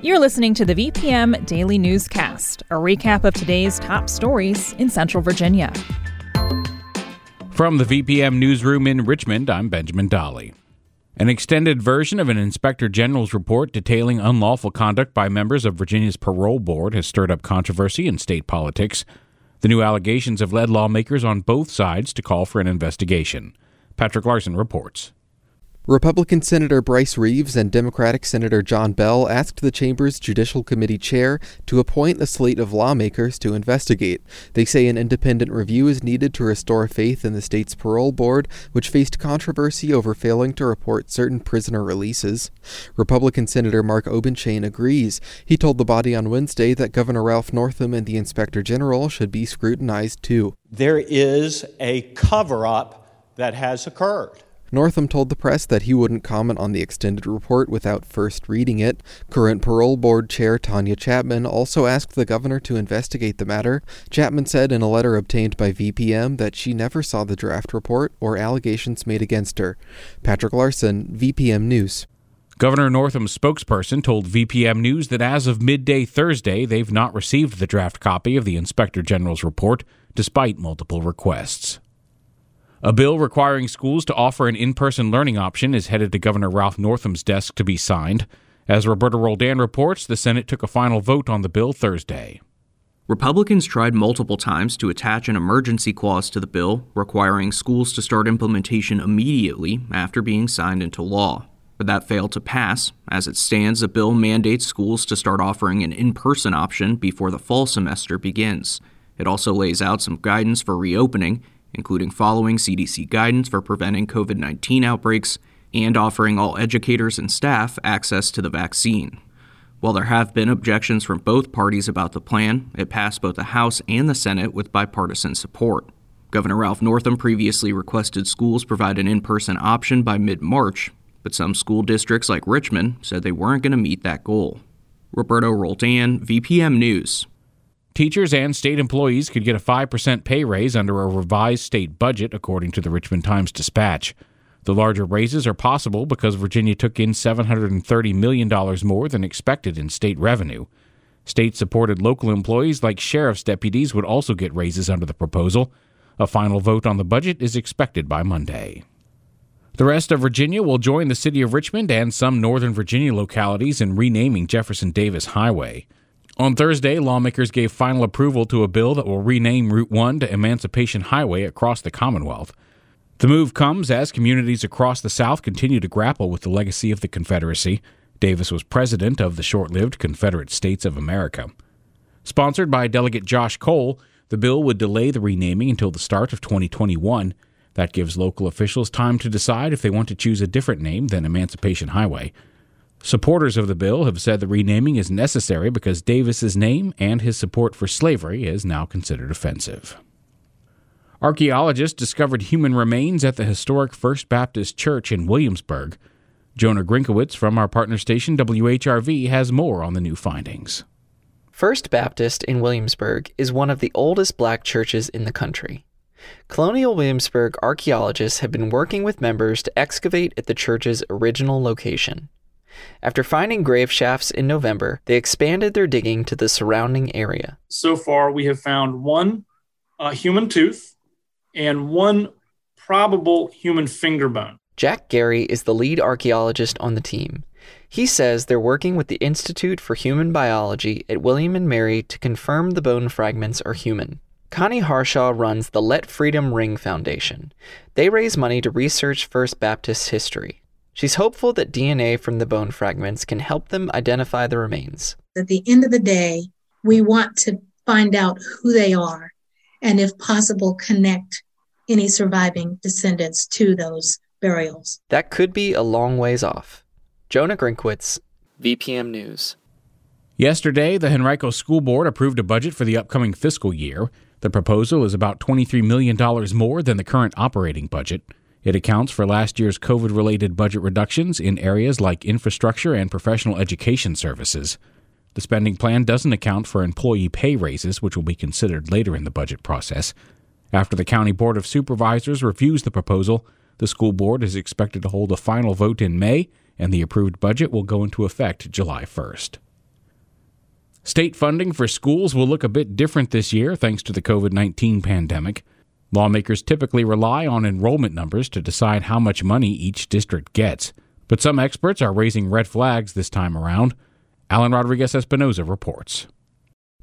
You're listening to the VPM Daily Newscast, a recap of today's top stories in Central Virginia. From the VPM Newsroom in Richmond, I'm Benjamin Dolly. An extended version of an Inspector General's report detailing unlawful conduct by members of Virginia's parole board has stirred up controversy in state politics. The new allegations have led lawmakers on both sides to call for an investigation. Patrick Larson reports. Republican Senator Bryce Reeves and Democratic Senator John Bell asked the chamber's Judicial Committee chair to appoint a slate of lawmakers to investigate. They say an independent review is needed to restore faith in the state's parole board, which faced controversy over failing to report certain prisoner releases. Republican Senator Mark Obenshain agrees. He told the body on Wednesday that Governor Ralph Northam and the Inspector General should be scrutinized too. There is a cover up that has occurred. Northam told the press that he wouldn't comment on the extended report without first reading it. Current parole board chair Tonya Chapman also asked the governor to investigate the matter. Chapman said in a letter obtained by VPM that she never saw the draft report or allegations made against her. Patrick Larson, VPM News. Governor Northam's spokesperson told VPM News that as of midday Thursday, they've not received the draft copy of the Inspector General's report, despite multiple requests. A bill requiring schools to offer an in person learning option is headed to Governor Ralph Northam's desk to be signed. As Roberto Roldan reports, the Senate took a final vote on the bill Thursday. Republicans tried multiple times to attach an emergency clause to the bill, requiring schools to start implementation immediately after being signed into law. But that failed to pass. As it stands, the bill mandates schools to start offering an in person option before the fall semester begins. It also lays out some guidance for reopening including following CDC guidance for preventing COVID 19 outbreaks and offering all educators and staff access to the vaccine. While there have been objections from both parties about the plan, it passed both the House and the Senate with bipartisan support. Governor Ralph Northam previously requested schools provide an in person option by mid March, but some school districts like Richmond said they weren't going to meet that goal. Roberto Roldan, VPM News. Teachers and state employees could get a 5% pay raise under a revised state budget, according to the Richmond Times Dispatch. The larger raises are possible because Virginia took in $730 million more than expected in state revenue. State supported local employees like sheriff's deputies would also get raises under the proposal. A final vote on the budget is expected by Monday. The rest of Virginia will join the city of Richmond and some northern Virginia localities in renaming Jefferson Davis Highway. On Thursday, lawmakers gave final approval to a bill that will rename Route 1 to Emancipation Highway across the Commonwealth. The move comes as communities across the South continue to grapple with the legacy of the Confederacy. Davis was president of the short lived Confederate States of America. Sponsored by Delegate Josh Cole, the bill would delay the renaming until the start of 2021. That gives local officials time to decide if they want to choose a different name than Emancipation Highway. Supporters of the bill have said the renaming is necessary because Davis's name and his support for slavery is now considered offensive. Archaeologists discovered human remains at the historic First Baptist Church in Williamsburg. Jonah Grinkewitz from our partner station WHRV has more on the new findings. First Baptist in Williamsburg is one of the oldest black churches in the country. Colonial Williamsburg archaeologists have been working with members to excavate at the church's original location. After finding grave shafts in November, they expanded their digging to the surrounding area. So far, we have found one uh, human tooth and one probable human finger bone. Jack Gary is the lead archaeologist on the team. He says they're working with the Institute for Human Biology at William and Mary to confirm the bone fragments are human. Connie Harshaw runs the Let Freedom Ring Foundation. They raise money to research First Baptist history. She's hopeful that DNA from the bone fragments can help them identify the remains. At the end of the day, we want to find out who they are and, if possible, connect any surviving descendants to those burials. That could be a long ways off. Jonah Grinkewitz, VPM News. Yesterday, the Henrico School Board approved a budget for the upcoming fiscal year. The proposal is about $23 million more than the current operating budget. It accounts for last year's COVID related budget reductions in areas like infrastructure and professional education services. The spending plan doesn't account for employee pay raises, which will be considered later in the budget process. After the County Board of Supervisors reviews the proposal, the school board is expected to hold a final vote in May, and the approved budget will go into effect July 1st. State funding for schools will look a bit different this year thanks to the COVID 19 pandemic. Lawmakers typically rely on enrollment numbers to decide how much money each district gets, but some experts are raising red flags this time around. Alan Rodriguez Espinoza reports.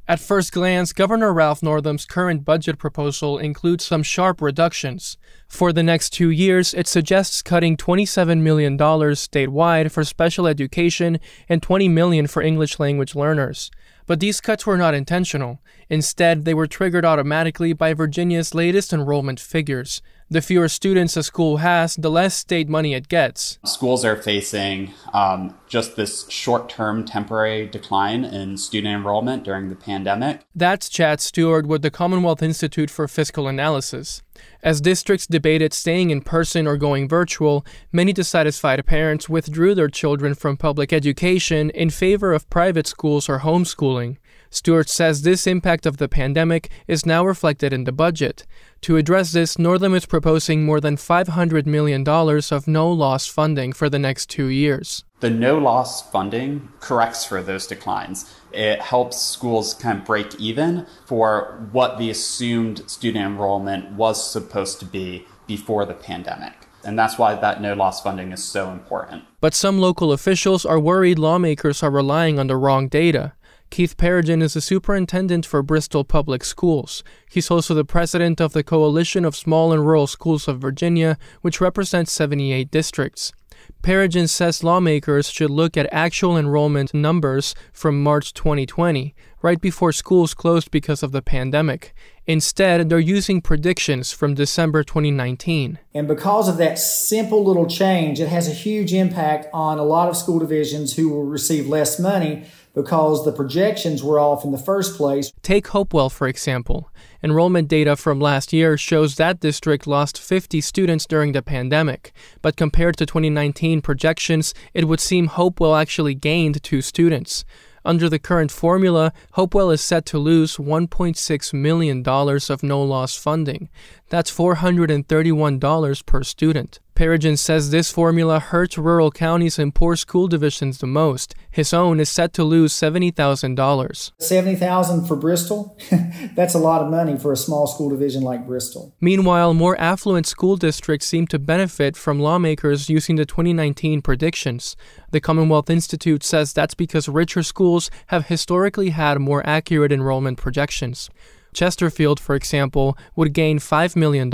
At first glance, Governor Ralph Northam's current budget proposal includes some sharp reductions. For the next two years, it suggests cutting $27 million statewide for special education and 20 million for English language learners. But these cuts were not intentional. Instead, they were triggered automatically by Virginia's latest enrollment figures. The fewer students a school has, the less state money it gets. Schools are facing um, just this short term temporary decline in student enrollment during the pandemic. That's Chad Stewart with the Commonwealth Institute for Fiscal Analysis. As districts debated staying in person or going virtual, many dissatisfied parents withdrew their children from public education in favor of private schools or homeschooling. Stewart says this impact of the pandemic is now reflected in the budget. To address this, Northam is proposing more than $500 million of no loss funding for the next two years. The no loss funding corrects for those declines. It helps schools kind of break even for what the assumed student enrollment was supposed to be before the pandemic. And that's why that no loss funding is so important. But some local officials are worried lawmakers are relying on the wrong data. Keith Perrigan is the superintendent for Bristol Public Schools. He's also the president of the Coalition of Small and Rural Schools of Virginia, which represents 78 districts. Perrigan says lawmakers should look at actual enrollment numbers from March 2020, right before schools closed because of the pandemic. Instead, they're using predictions from December 2019. And because of that simple little change, it has a huge impact on a lot of school divisions who will receive less money because the projections were off in the first place. Take Hopewell, for example. Enrollment data from last year shows that district lost 50 students during the pandemic, but compared to 2019 projections, it would seem Hopewell actually gained two students. Under the current formula, Hopewell is set to lose $1.6 million of no loss funding. That's $431 per student. Perrigan says this formula hurts rural counties and poor school divisions the most. His own is set to lose $70,000. 70,000 for Bristol? That's a lot of money for a small school division like Bristol. Meanwhile, more affluent school districts seem to benefit from lawmakers using the 2019 predictions. The Commonwealth Institute says that's because richer schools have historically had more accurate enrollment projections. Chesterfield, for example, would gain $5 million,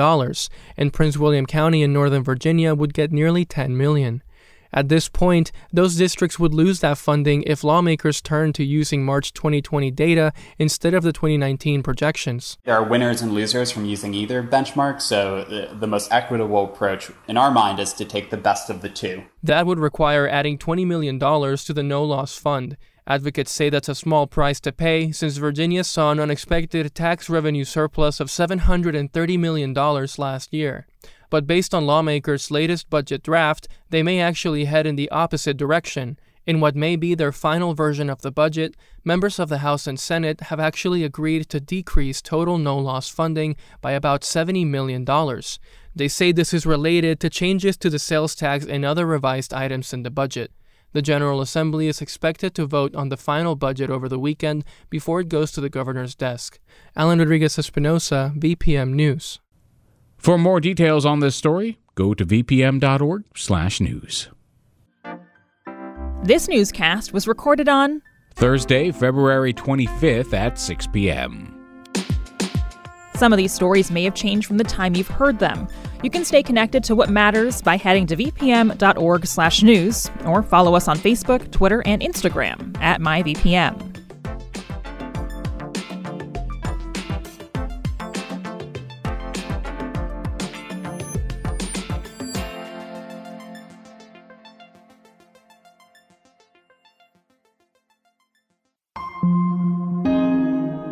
and Prince William County in Northern Virginia would get nearly $10 million. At this point, those districts would lose that funding if lawmakers turn to using March 2020 data instead of the 2019 projections. There are winners and losers from using either benchmark, so the, the, most equitable approach in our mind is to take the best of the two. That would require adding $20 million to the no loss fund. Advocates say that's a small price to pay since Virginia saw an unexpected tax revenue surplus of $730 million last year. But based on lawmakers' latest budget draft, they may actually head in the opposite direction. In what may be their final version of the budget, members of the House and Senate have actually agreed to decrease total no loss funding by about $70 million. They say this is related to changes to the sales tax and other revised items in the budget. The General Assembly is expected to vote on the final budget over the weekend before it goes to the governor's desk. Alan Rodriguez Espinoza, VPM News. For more details on this story, go to vpm.org/news. This newscast was recorded on Thursday, February 25th at 6 p.m. Some of these stories may have changed from the time you've heard them. You can stay connected to what matters by heading to vpm.org/news or follow us on Facebook, Twitter, and Instagram at myvpm.